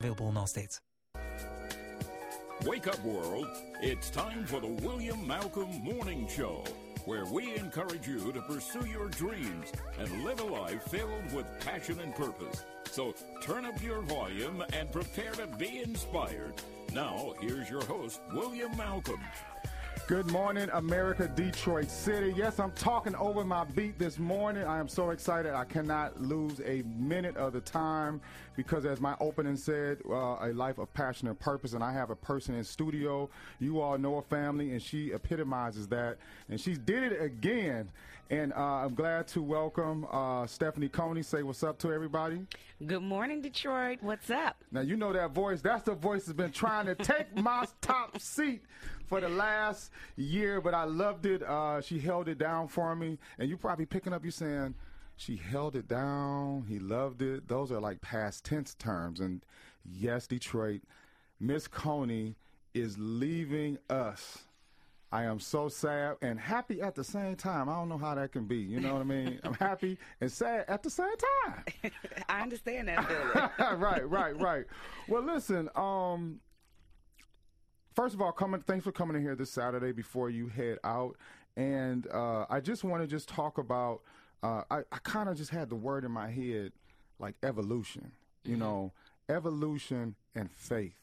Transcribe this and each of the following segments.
Available in all states. Wake up, world. It's time for the William Malcolm Morning Show, where we encourage you to pursue your dreams and live a life filled with passion and purpose. So turn up your volume and prepare to be inspired. Now, here's your host, William Malcolm. Good morning, America, Detroit City. Yes, I'm talking over my beat this morning. I am so excited. I cannot lose a minute of the time because, as my opening said, uh, a life of passion and purpose. And I have a person in studio. You all know a family, and she epitomizes that. And she did it again. And uh, I'm glad to welcome uh, Stephanie Coney. Say what's up to everybody. Good morning, Detroit. What's up? Now, you know that voice. That's the voice that's been trying to take my top seat for the last year, but I loved it. Uh, she held it down for me. And you're probably picking up, you saying, she held it down. He loved it. Those are like past tense terms. And yes, Detroit, Miss Coney is leaving us. I am so sad and happy at the same time. I don't know how that can be. You know what I mean? I'm happy and sad at the same time. I understand that feeling. right, right, right. Well, listen. Um, first of all, coming. Thanks for coming in here this Saturday before you head out. And uh, I just want to just talk about. Uh, I, I kind of just had the word in my head, like evolution. You Mm-hmm. know, evolution and faith.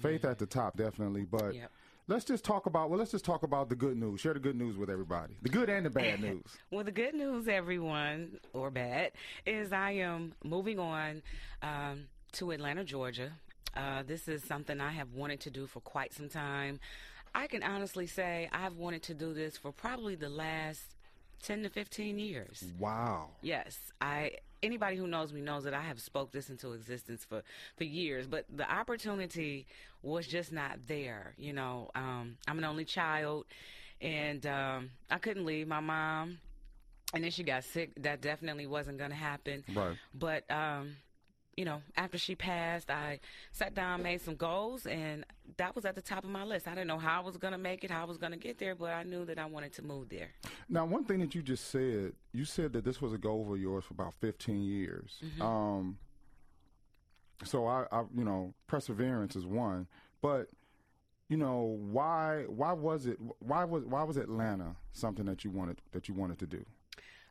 Faith at the top, definitely. But Yep. let's just talk about. Well, let's just talk about the good news. Share the good news with everybody. The good and the bad news. well, the good news, everyone, or bad, is I am moving on um, to Atlanta, Georgia. Uh, this is something I have wanted to do for quite some time. I can honestly say I've wanted to do this for probably the last 10 to 15 years. Wow. Yes, I. Anybody who knows me knows that I have spoke this into existence for for years, but the opportunity was just not there. You know, um, I'm an only child, and um, I couldn't leave my mom. And then she got sick. That definitely wasn't going to happen. Right. But um, you know, after she passed, I sat down, made some goals, and that was at the top of my list. I didn't know how I was going to make it, how I was going to get there, but I knew that I wanted to move there. Now, one thing that you just said, you said that this was a goal of yours for about 15 years. Um, so I, I, you know, perseverance is one, but you know, why, why was it, why was, why was Atlanta something that you wanted, that you wanted to do?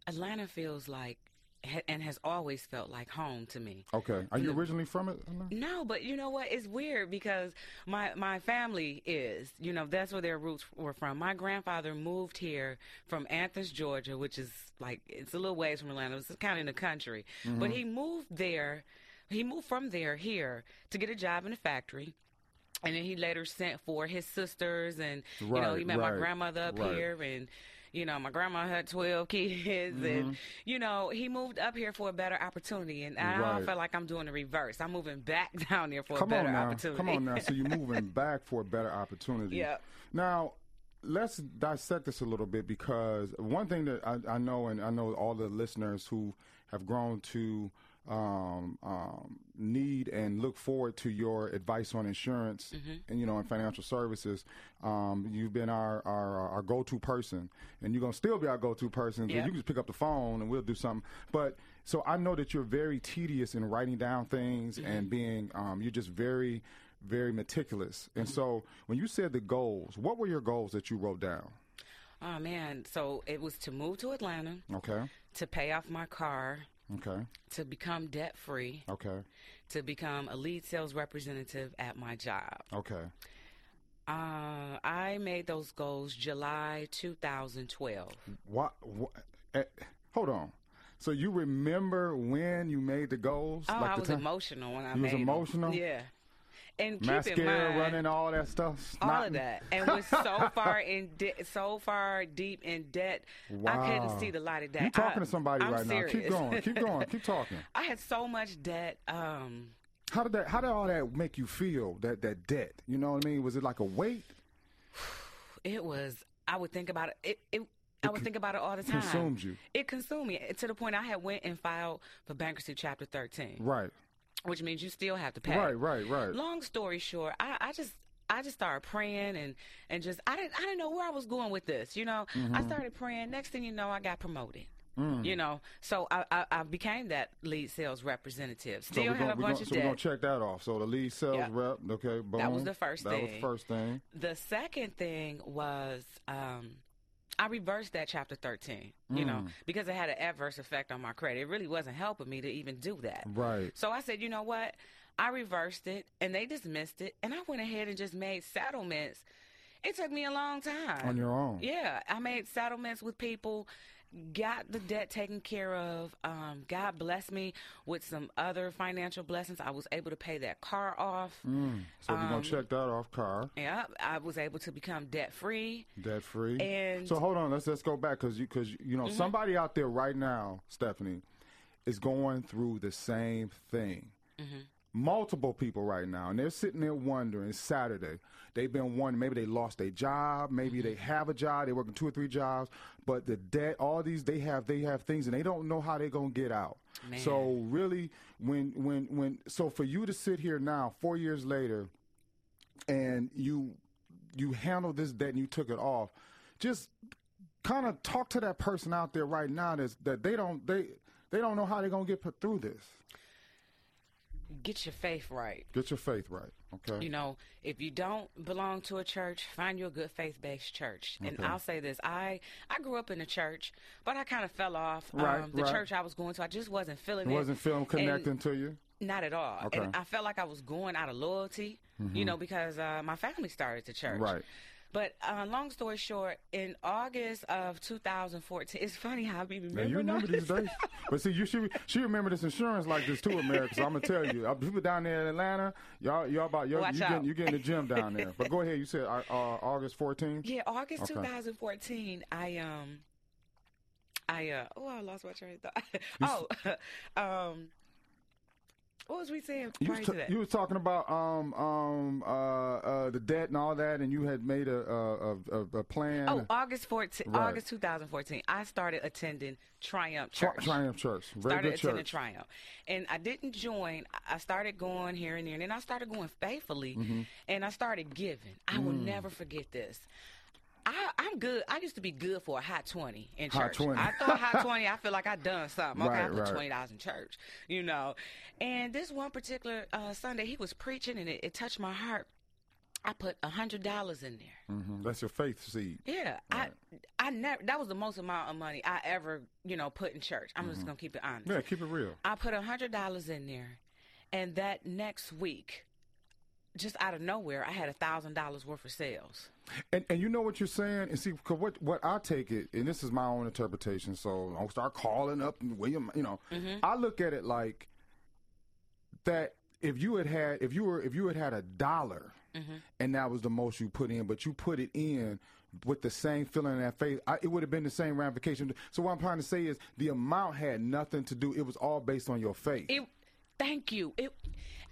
Atlanta feels like ha- and has always felt like home to me. Okay, are you originally from it? No, but you know what? It's weird because my my family is, you know, that's where their roots were from. My grandfather moved here from Athens, Georgia, which is like it's a little ways from Atlanta. It's kind of in the country, mm-hmm. but he moved there. He moved from there here to get a job in a factory. And then he later sent for his sisters, and you know he met my grandmother up right. here, and you know my grandma had twelve kids, Mm-hmm. and you know he moved up here for a better opportunity, and I Right. feel like I'm doing the reverse. I'm moving back down there for Come a better on now, opportunity. come on now. So you're moving back for a better opportunity. Yep. Now, let's dissect this a little bit because one thing that I, I know, and I know all the listeners who have grown to um, um, need and look forward to your advice on insurance and you know and financial services. Um, you've been our our, our go to person, and you're gonna still be our go to person. Yeah. You can just pick up the phone and we'll do something. But so I know that you're very tedious in writing down things and being um, you're just very very meticulous. And so when you said the goals, what were your goals that you wrote down? Oh man, so it was to move to Atlanta, Okay. to pay off my car, Okay. to become debt free, Okay. to become a lead sales representative at my job. Okay. Uh, I made those goals July 2012. What? what eh, hold on. So you remember when you made the goals? Oh, Like I was time- emotional when I You was made 'em. emotional? Yeah. And keep in mind, running, all that stuff. all snotting? of that, and was so far in de- so far deep in debt, wow. I couldn't see the light of day. You talking I- to somebody I'm right now? Keep going. Keep going. Keep talking. I had so much debt. Um, How did that? How did all that make you feel? That that debt. You know what I mean? Was it like a weight? it was. I would think about it. It. it I would think about it all the time. It consumed you. It consumed me to the point I had went and filed for bankruptcy, Chapter 13, Right. Which means you still have to pay. Right. Right. Right. Long story short, I, I just I just started praying and and just I didn't I didn't know where I was going with this. You know, Mm-hmm. I started praying. Next thing you know, I got promoted. You know, so I, I, I became that lead sales representative. Still had gonna, a bunch gonna, of so we're gonna check that off. So the lead sales Yeah. rep, okay, boom. That was the first That was the first thing. The second thing was um, I reversed that chapter 13, you know, mm. because it had an adverse effect on my credit. It really wasn't helping me to even do that. Right. So I said, you know what? I reversed it and they dismissed it. And I went ahead and just made settlements. It took me a long time. On your own. Yeah. I made settlements with people, got the debt taken care of. Um, God blessed me with some other financial blessings. I was able to pay that car off. Mm. So we're Um, gonna check that off. Car Yeah. I was able to become debt free. debt free. And- so hold on, let's let's go back because you because you Mm-hmm. know somebody out there right now, Stephanie, is going through the same thing. Mm-hmm. Multiple people right now, and they're sitting there wondering. Saturday. They've been wondering. Maybe they lost their job. Maybe Mm-hmm. they have a job. They're working two or three jobs, but the debt, all these they have, they have things, and they don't know how they're gonna get out. Man. So really, when when when so for you to sit here now, four years later, and you you handled this debt and you took it off, just kind of talk to that person out there right now that's, that they don't they they don't know how they're gonna get put through this. Get your faith right. Get your faith right, okay? You know, if you don't belong to a church, find you a good faith-based church. And Okay. I'll say this: I I grew up in a church, but I kind of fell off. Right, um, the right. church I was going to, I just wasn't feeling it it. wasn't feeling And connecting to you. Not at all. Okay. Mm-hmm. And I felt like I was going out of loyalty, you know, because uh, my family started the church. Right. But uh, long story short, in August of 2014, it's funny how I be Man, remembering you remember these days? But see, you should she remember this insurance like this too, America. So I'm gonna tell you, uh, people down there in Atlanta, y'all y'all about y'all, you getting you getting the gym down there. But go ahead, you said uh, uh, August 14th. Yeah, August Okay. 2014. I um, I uh, oh, I lost my train of thought. oh, um, what was we saying You prior was, to that? you was talking about um um uh, uh the debt and all that, and you had made a a, a, a plan. Oh, August 14, Right. August 2014. I started attending Triumph Tri- Church. Triumph Church, very started good attending church. Triumph, and I didn't join. I- started going here and there, and then I started going faithfully, Mm-hmm. and I started giving. I will Mm. never forget this. I, I'm good. I used to be good for a hot twenty in Hot church. 20. I thought hot twenty. I feel like I done something. Okay, Right, I put right. twenty dollars in church, you know. And this one particular uh, Sunday, he was preaching, and it, it touched my heart. I put a hundred dollars in there. Mhm, That's your faith seed. Yeah, I I never. That was the most amount of money I ever you know put in church. I'm just gonna keep it honest. Mm-hmm. Yeah, keep it real. I put a hundred dollars in there, and that next week, just out of nowhere, I had a thousand dollars worth of sales. And and you know what you're saying, and see, cause what what I take it, and this is my own interpretation. So I'll start calling up and William. You know, Mm-hmm. I look at it like that. If you had had, if you were, if you had had a dollar, Mm-hmm. and that was the most you put in, but you put it in with the same feeling and that faith, I, it would have been the same ramification. So what I'm trying to say is the amount had nothing to do. It was all based on your faith. It. Thank you. It.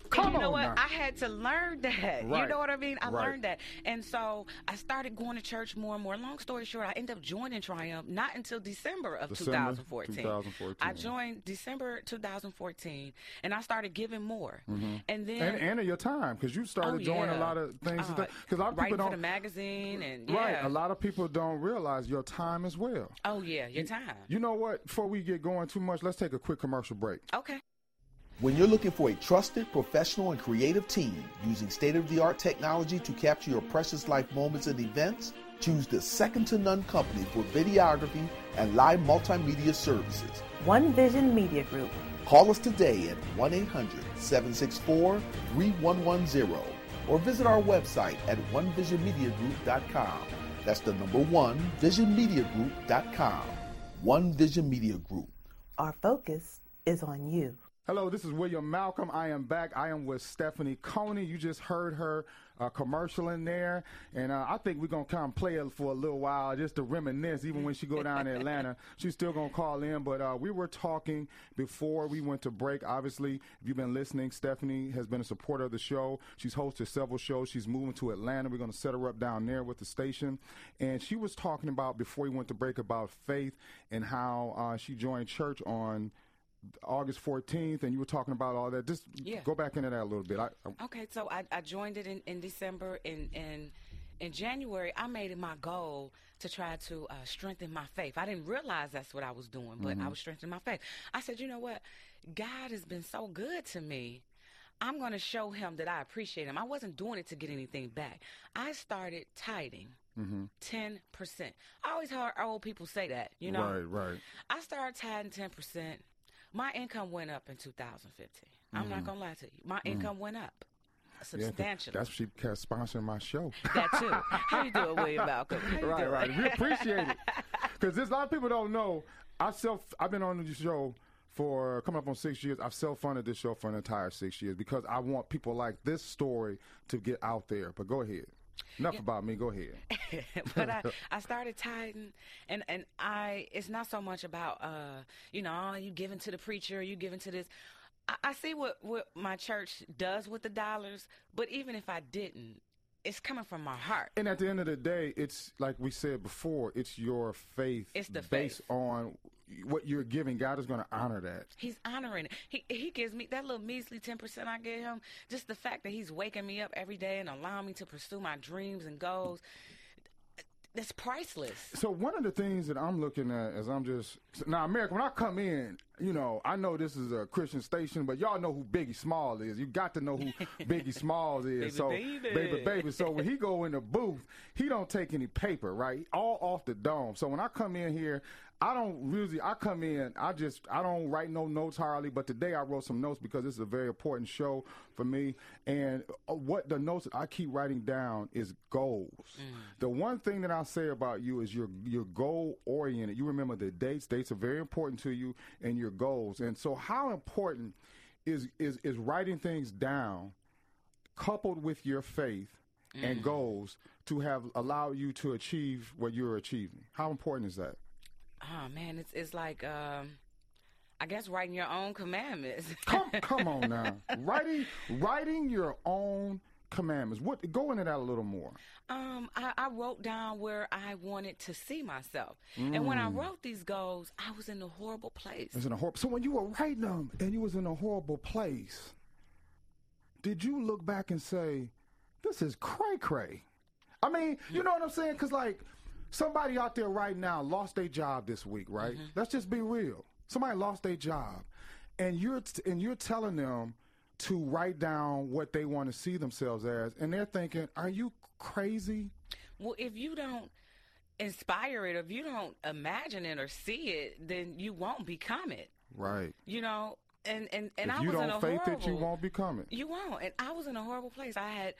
Come and you know on what? now. I had to learn that. You know what I mean? I Right. learned that. And so I started going to church more and more. Long story short, I ended up joining Triumph not until December of December 2014. 2014. I joined December 2014 and I started giving more. And then and, and your time, because you started Oh, doing a lot of things. Because Uh, a lot of people for the don't. magazine and Right, yeah. a lot of people don't realize your time as well. Oh yeah, your time. You know what? Before we get going too much, let's take a quick commercial break. Okay. When you're looking for a trusted, professional, and creative team using state of the art technology to capture your precious life moments and events, choose the second to none company for videography and live multimedia services. One Vision Media Group. Call us today at 1 800 764 3110 or visit our website at onevisionmediagroup.com. That's the number one, visionmediagroup.com. One Vision Media Group. Our focus is on you. Hello, this is William Malcolm. I am back. I am with Stephanie Coney. You just heard her uh, commercial in there, and uh, I think we're gonna come play it for a little while just to reminisce. Even when she go down to Atlanta, she's still gonna call in. But uh, we were talking before we went to break. Obviously, if you've been listening, Stephanie has been a supporter of the show. She's hosted several shows. She's moving to Atlanta. We're gonna set her up down there with the station, and she was talking about before we went to break about faith and how uh, she joined church on. August 14th, and you were talking about all that. Just Yeah. go back into that a little bit. I, I, Okay, so I, I joined it in, in December, and and in January, I made it my goal to try to uh, strengthen my faith. I didn't realize that's what I was doing, but I was strengthening my faith. I said, you know what? God has been so good to me. I'm going to show him that I appreciate him. I wasn't doing it to get anything back. I started tithing. 10%. I always heard old people say that, you know. Right, right. I started tithing 10%. My income went up in 2015. I'm not going to lie to you. My income went up Mm-hmm. Yeah, substantially. that's she kept sponsoring my show. that too. How you doing, William Malcolm? Right, doing? right. We appreciate it because there's a lot of people don't know. I self. I've been on the show for coming up on six years. I've self-funded this show for an entire six years because I want people like this story to get out there. But go ahead. Enough about me. Go ahead. but I, I started tithing, and and I it's not so much about uh you know oh, you giving to the preacher, you giving to this. I, I see what what my church does with the dollars, but even if I didn't, it's coming from my heart. And at the end of the day, it's like we said before. It's your faith. It's the based faith. on what you're giving. God is going to honor that. He's honoring it. He he gives me that little measly ten percent I give him. Just the fact that he's waking me up every day and allowing me to pursue my dreams and goals. That's priceless. So one of the things that I'm looking at is I'm just now America. When I come in, you know, I know this is a Christian station, but y'all know who Biggie Small is. You got to know who Biggie Smalls is. Baby, so baby. baby, baby. So when he go in the booth, he don't take any paper, right? All off the dome. So when I come in here. I don't usually. I come in. I just. I don't write no notes hardly. But today I wrote some notes because this is a very important show for me. And uh, what the notes that I keep writing down is goals. The one thing that I say about you is you're you're goal oriented. You remember the dates. Dates are very important to you and your goals. And so, how important is is is writing things down, coupled with your faith and goals, to have allowed you to achieve what you're achieving? How important is that? Oh man, it's it's like um, I guess writing your own commandments. Come, come on now. writing, writing your own commandments. What? Go into that a little more. Um, I, I wrote down where I wanted to see myself, and when I Mm. wrote these goals, I was in a horrible place. It was in a horrible. So when you were writing them and you was in a horrible place, did you look back and say, "This is cray cray"? I mean, you know what I'm saying? Because like somebody out there right now lost their job this week, right? Let's just be real. Somebody lost their job, and you're t- and you're telling them to write down what they want to see themselves as, and they're thinking, "Are you crazy?" Well, if you don't inspire it, if you don't imagine it or see it, then you won't become it. Right. You know, and and and if I you was in a don't faith horrible. it, you won't become it. You won't. And I was in a horrible place. I had,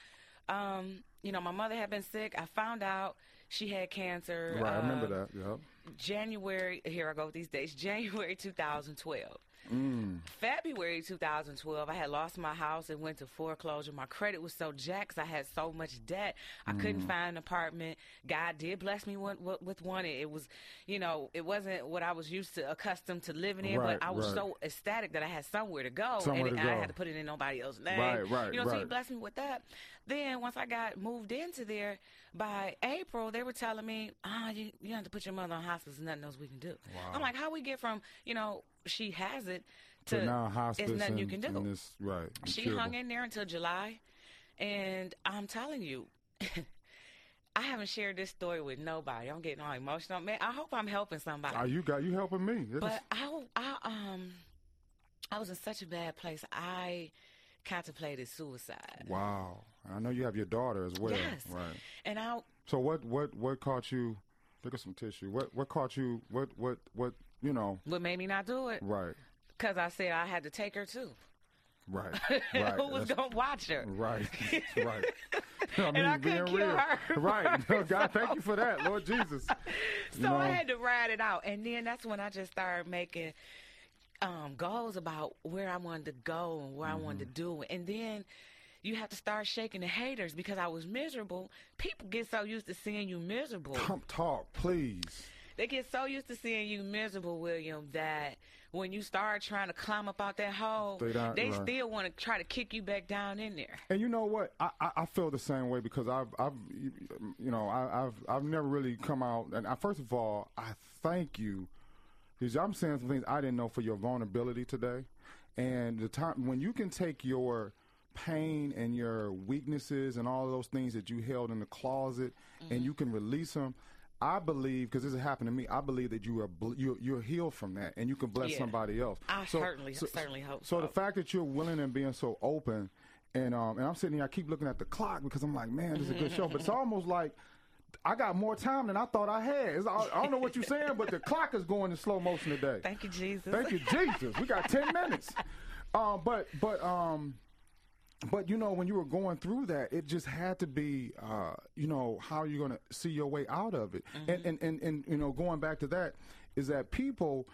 um, you know, my mother had been sick. I found out she had cancer. Right. I remember uh, that. Yep. January. Here I go with these dates. January 2012. Mm. February 2012, I had lost my house and went to foreclosure. My credit was so jacked. I had so much debt. I Mm. couldn't find an apartment. God did bless me with, with, one. It was, you know, it wasn't what I was used to, accustomed to living in, Right, but I was right. so ecstatic that I had somewhere to go. Somewhere and to I go. had to put it in nobody else's name. Right, right, You know, so he right. blessed me with that. Then once I got moved into there, by April, they were telling me, ah, you, you have to put your mother on hospice. There's nothing else we can do. I'm like, how we get from, you know, she has it to But now hospice it's nothing and, you can do. this right. She hung in there until July, and I'm telling you, I haven't shared this story with nobody. I'm getting all emotional, man. I hope I'm helping somebody. Are you got you helping me? But I, I, um, I was in such a bad place. I contemplated suicide, wow. I know you have your daughter as well. Yes. Right. and I, So what what what caught you? Look at some tissue. What what caught you? What what what? You know. what made me not do it? Right. Because I said I had to take her too. Right. Right. Who was gonna watch her? Right. right. I mean, And I being couldn't kill real. her. Right. No, God, thank you for that, Lord Jesus. So I had to ride it out, and then that's when I just started making um, goals about where I wanted to go and where I wanted to Mm-hmm. do, and then you have to start shaking the haters because I was miserable. People get so used to seeing you miserable. Come talk, please. They get so used to seeing you miserable, William, that when you start trying to climb up out that hole, They they right. still want to try to kick you back down in there. And you know what? I, I, I feel the same way because I've, I've you, know, I, I've, I've never really come out. And I, first of all, I thank you because I'm saying some things I didn't know for your vulnerability today, and the time when you can take your pain and your weaknesses and all of those things that you held in the closet Mm-hmm. and you can release them. I believe because this has happened to me. I believe that you are bl- you're, you're healed from that, and you can bless Yeah. somebody else. I certainly- certainly hope So so, the fact that you're willing and being so open, and um, and I'm sitting here, I keep looking at the clock because I'm like, man, this is a good show, but it's almost like. I got more time than I thought I had. It's, I, I don't know what you're saying, but the clock is going in slow motion today. Thank you, Jesus. Thank you, Jesus. We got ten minutes. Um, but but um, but you know when you were going through that, it just had to be uh, you know how you're going to see your way out of it. And, mm-hmm. and and and you know going back to that is that people,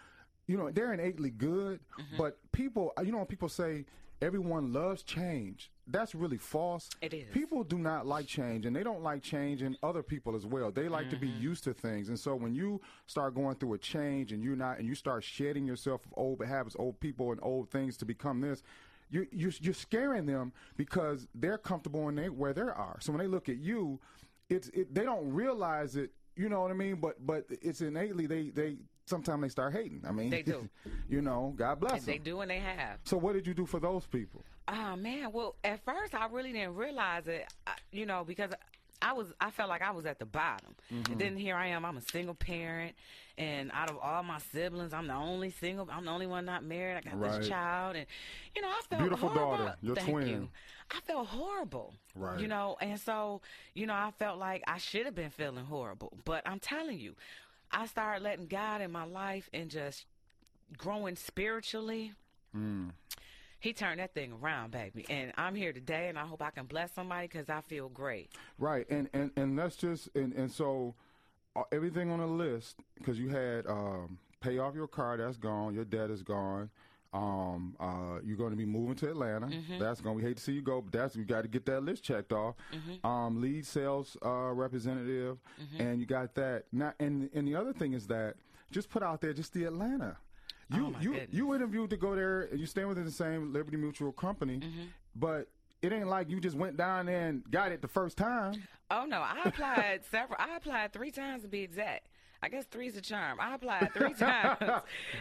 you know, they're innately good, mm-hmm. but people, uh, you know, people say everyone loves change. That's really false. It is. People do not like change, and they don't like change in other people as well. They like to be mm-hmm. used to things, and so when you start going through a change, and you're not, and you start shedding yourself of old habits, old people, and old things to become this, you you're, you're scaring them because they're comfortable in they, where they are. So when they look at you, it's it, they don't realize it. You know what I mean? But but it's innately they they sometimes they start hating. I mean They do. you know, God bless them. They do and they have. So what did you do for those people? Oh man, well at first I really didn't realize it, you know, because I was I felt like I was at the bottom, Mm-hmm. and then here I am. I'm a single parent, and out of all my siblings, I'm the only single. I'm the only one not married. I got Right. this child, and you know I felt Beautiful horrible. daughter, your Thank twin. You. I felt horrible. Right. You know, and so you know I felt like I should have been feeling horrible, but I'm telling you, I started letting God in my life and just growing spiritually he turned that thing around, baby. And I'm here today, and I hope I can bless somebody because I feel great. Right, and and and that's just and and so uh, everything on the list because you had um, pay off your car, that's gone. Your debt is gone. Um, uh, you're going to be moving to Atlanta. Mm-hmm. That's going. to We hate to see you go, but that's you got to get that list checked off. Mm-hmm. Um, lead sales uh, representative, and you got that. Now, and and the other thing is that just put out there just the Atlanta. You Oh, you goodness. you interviewed to go there, and you staying within the same Liberty Mutual company, Mm-hmm. but. It ain't like you just went down there and got it the first time. Oh no, I applied several. I applied three times to be exact. I guess three's a charm. I applied three times,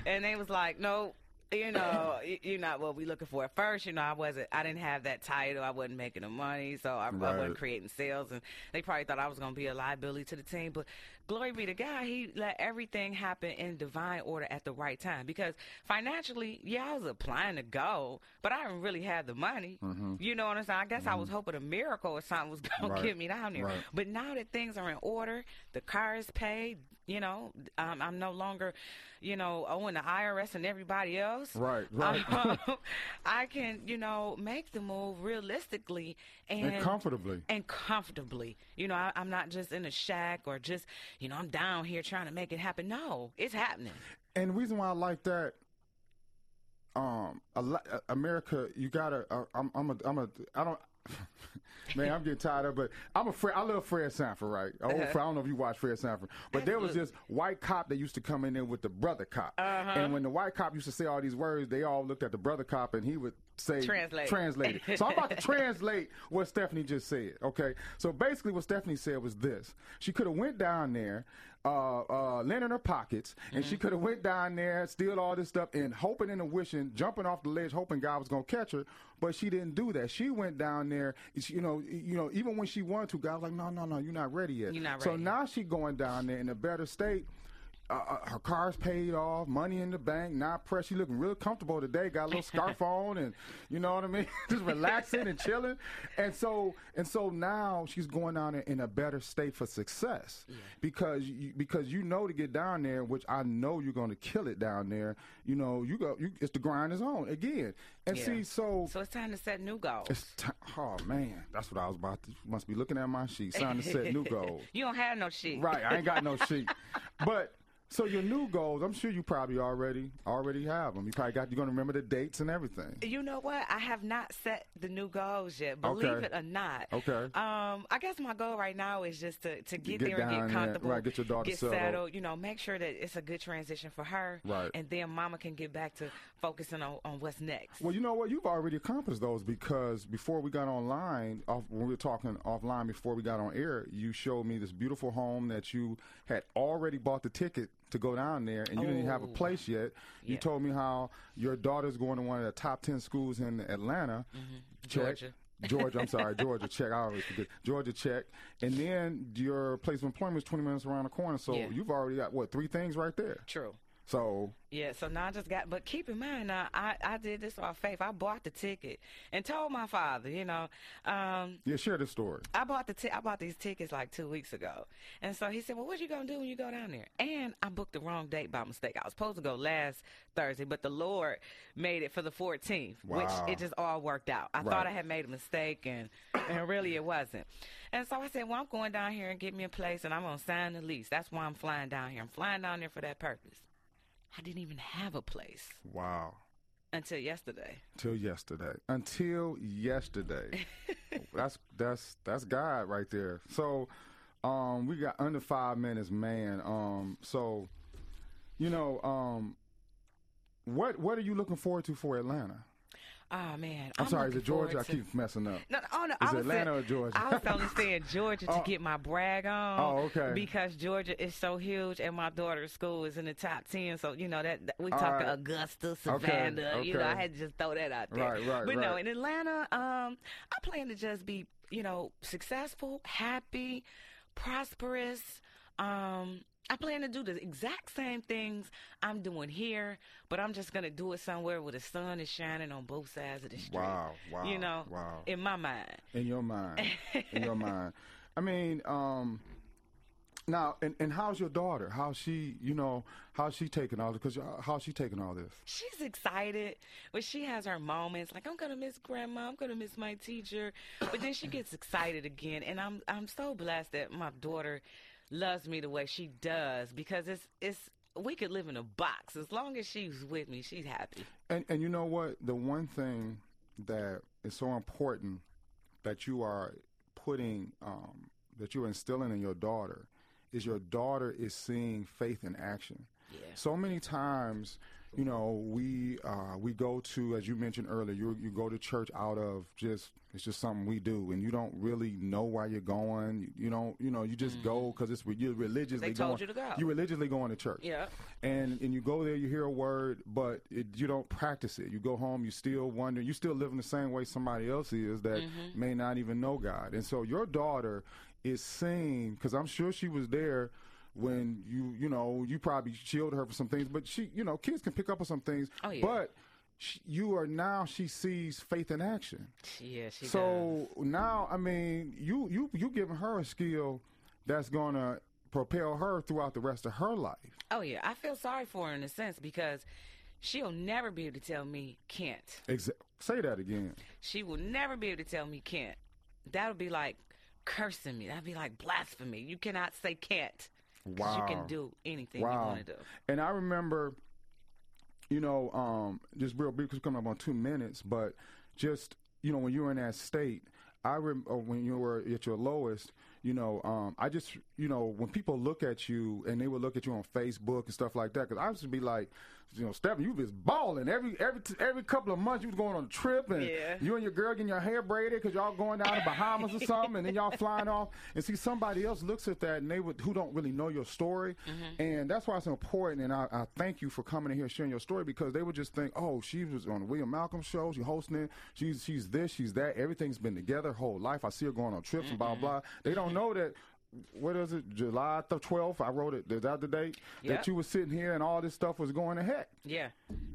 and they was like, "No, you know, you're not what we looking for." At first, you know, I wasn't. I didn't have that title. I wasn't making the money, so I, I wasn't creating sales, and they probably thought I was going to be a liability to the team. But glory be to God, He let everything happen in divine order at the right time. Because financially, yeah, I was applying to go, but I didn't really have the money. Mm-hmm. You know what I'm saying? I guess I mm-hmm. was hoping a miracle or something was going Right. to get me down there. Right. But now that things are in order, the car is paid. You know, um, I'm no longer, you know, owing the IRS and everybody else. Right, right. Um, I can, you know, make the move realistically and, And comfortably. And comfortably. You know, I, I'm not just in a shack or just, you know, I'm down here trying to make it happen. No, it's happening. And the reason why I like that, um, uh, America, you gotta. Uh, I'm, I'm a, I'm a, I don't. Man, I'm getting tired of it. But I'm a Fred. I love Fred Sanford, right? Old Fred, uh-huh. I don't know if you watch Fred Sanford, but there was this white cop that used to come in there with the brother cop, uh-huh. and when the white cop used to say all these words, they all looked at the brother cop, and he would say Translate. So I'm about to translate what Stephanie just said. Okay, so basically what Stephanie said was this: she could have went down there, uh, uh, lent in her pockets, and she could have went down there, steal all this stuff, and hoping and wishing, jumping off the ledge, hoping God was gonna catch her. But she didn't do that. She went down there. she- You know, you know, even when she wanted to, God was like, no, no, no, you're not ready yet. You're not ready. So now she going down there in a better state. Uh, uh, her car's paid off, money in the bank, not pressed. She looking real comfortable today. Got a little scarf on, and you know what I mean, just relaxing and chilling. And so, and so now she's going down in a better state for success because you, because you know to get down there, which I know you're going to kill it down there. You know, you go, you, it's the grind is on again. And Yeah. see, so So it's time to set new goals. it's t- oh man, that's what I was about to. Must be looking at my sheet, trying to set new goals. You don't have no sheet. Right, I ain't got no sheet. But so your new goals, I'm sure you probably already already have them. You probably got you're gonna remember the dates and everything. You know what? I have not set the new goals yet. Believe Okay. it or not. Okay. Um, I guess my goal right now is just to, to get, Get there and get there, comfortable, right, get your daughter get settled. You know, make sure that it's a good transition for her. Right. And then Mama can get back to focusing on, on what's next. Well, you know what? You've already accomplished those because before we got online, off, when we were talking offline before we got on air, you showed me this beautiful home that you had already bought the ticket to go down there, and you didn't have a Oh. place yet. You told me how your daughter's going to one of the top ten schools in Atlanta. Mm-hmm. Georgia. Georgia, I'm sorry, Georgia. Check. I always forget. Georgia, check. And then your place of employment is 20 minutes around the corner. So Yeah. you've already got what three things right there. True. So Yeah, so now I just got, but keep in mind, now I, I did this off faith. I bought the ticket and told my father, you know, um, yeah, share the story. I bought the ti- I bought these tickets like two weeks ago, and so he said, "Well, what you gonna do when you go down there?" And I booked the wrong date by mistake. I was supposed to go last Thursday, but the Lord made it for the 14th, Wow. which it just all worked out. I Right. thought I had made a mistake, and and really it wasn't. And so I said, "Well, I'm going down here and get me a place, and I'm gonna sign the lease. That's why I'm flying down here. I'm flying down there for that purpose." I didn't even have a place Wow. until yesterday. Till yesterday. Until yesterday. that's that's that's God right there. So um we got under five minutes, man. Um so you know, um what what are you looking forward to for Atlanta? Oh man, I'm, sorry, is it Georgia? I keep messing up. No, oh no, Is I it was Atlanta saying, or Georgia? I was only saying Georgia to Oh. get my brag on. Oh, okay. Because Georgia is so huge, and my daughter's school is in the top ten. So you know that, that we All talk right. Augusta, Okay, Savannah. You know, I had to just throw that out there. Right, right, But no, in Atlanta, um, I plan to just be, you know, successful, happy, prosperous. Um, I plan to do the exact same things I'm doing here, but I'm just gonna do it somewhere where the sun is shining on both sides of the street. Wow, wow, You know, wow. in my mind. In your mind. in your mind. I mean, um now and, and how's your daughter? How's she, you know, how's she taking all this? Because how's she taking all this? She's excited, but she has her moments like I'm gonna miss grandma, I'm gonna miss my teacher, but then she gets excited again, and I'm I'm so blessed that my daughter loves me the way she does because it's it's we could live in a box as long as she's with me, she's happy. And and you know what? The one thing that is so important that you are putting um, that you're instilling in your daughter is your daughter is seeing faith in action. Yeah. So many times, you know, we uh, we go to, as you mentioned earlier, you you go to church out of just it's just something we do, and you don't really know why you're going. You, you don't, you know, you just go because it's you're religiously Mm-hmm. They told going. you to go. You're religiously going to church Yeah. and and you go there, you hear a word, but it, you don't practice it. You go home, you still wonder, you still living the same way somebody else is that Mm-hmm. may not even know God. And so your daughter is seeing, because I'm sure she was there when you you know you probably shielded her for some things, but she you know kids can pick up on some things. Oh, yeah. But she, you are now she sees faith in action. Yeah, she does. So now, I mean, you you you giving her a skill that's gonna propel her throughout the rest of her life. Oh yeah, I feel sorry for her in a sense because she'll never be able to tell me can't. Exa- say that again. She will never be able to tell me can't. That would be like cursing me. That'd be like blasphemy. You cannot say can't. 'Cause you Wow. can do anything you Wow. want to do. And I remember, you know, um, just real brief, because coming up on two minutes, but just, you know, when you were in that state, I rem- or when you were at your lowest, you know, um, I just, you know, when people look at you and they would look at you on Facebook and stuff like that, because I used to be like, you know, Stephen, you was balling every every every couple of months. You was going on a trip, and Yeah. you and your girl getting your hair braided because y'all going down to Bahamas or something, and then y'all flying off. And see, somebody else looks at that, and they would who don't really know your story, mm-hmm. and that's why it's important. And I, I thank you for coming in here sharing your story because they would just think, oh, she was on the William Malcolm show, she's hosting it, she's she's this, she's that, everything's been together her whole life. I see her going on trips and blah blah. They don't know that. What is it? July the twelfth. I wrote it. Is that the date Yep. that you were sitting here and all this stuff was going ahead? Yeah,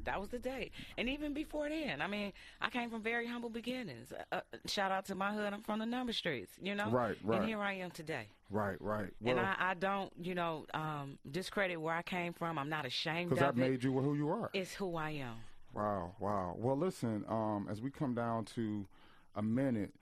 that was the date. And even before then, I mean, I came from very humble beginnings. Uh, uh, shout out to my hood. I'm from the number streets, you know? Right, right. And here I am today. Right, right. and I, I don't, you know, um, discredit where I came from. I'm not ashamed because of that it. made you who you are. It's who I am. Wow, wow. Well, listen, um, as we come down to a minute,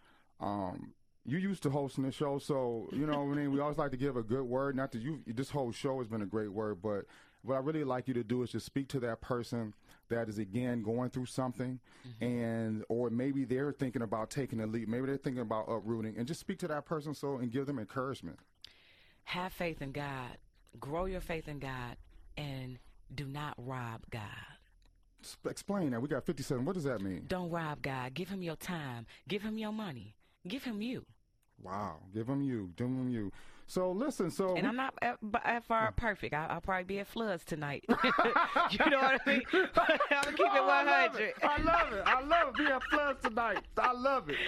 um, you used to hosting the show, so you know, what I mean, we always like to give a good word. Not that you, this whole show has been a great word, but what I really like you to do is just speak to that person that is again going through something, mm-hmm. and or maybe they're thinking about taking a leap, maybe they're thinking about uprooting, and just speak to that person so and give them encouragement. Have faith in God. Grow your faith in God, and do not rob God. Explain that. We got fifty-seven. What does that mean? Don't rob God. Give him your time. Give him your money. Give him you. Wow, give them you, give them you. So listen, so And we- I'm not uh, at, at uh, far mm. perfect. I, I'll probably be at Floods tonight. you know what I mean? I'm gonna keep it Oh, I love 100. it. I love it. I love it. Be at Floods tonight. I love it.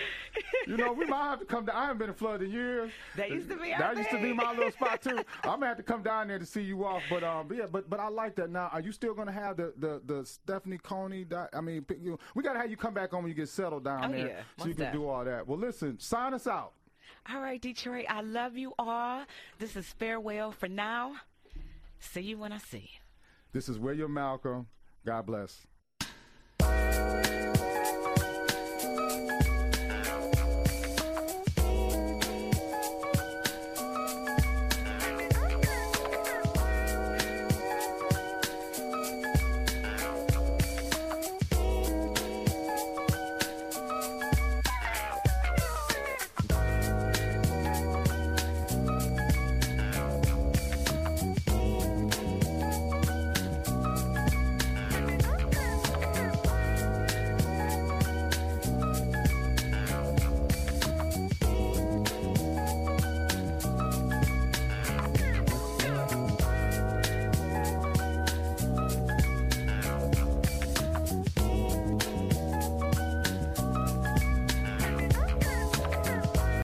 You know, we might have to come down. I haven't been to Flood in years. That used to be our That used to be my little spot too. I'm gonna have to come down there to see you off. But um, but yeah, but but I like that. Now, are you still gonna have the the the Stephanie Coney? Dot, I mean, you, we gotta have you come back on when you get settled down Oh, there, yeah. so you can do all that. Well, listen, sign us out. All right, Detroit, I love you all. This is farewell for now. See you when I see you. This is William Malcolm. God bless.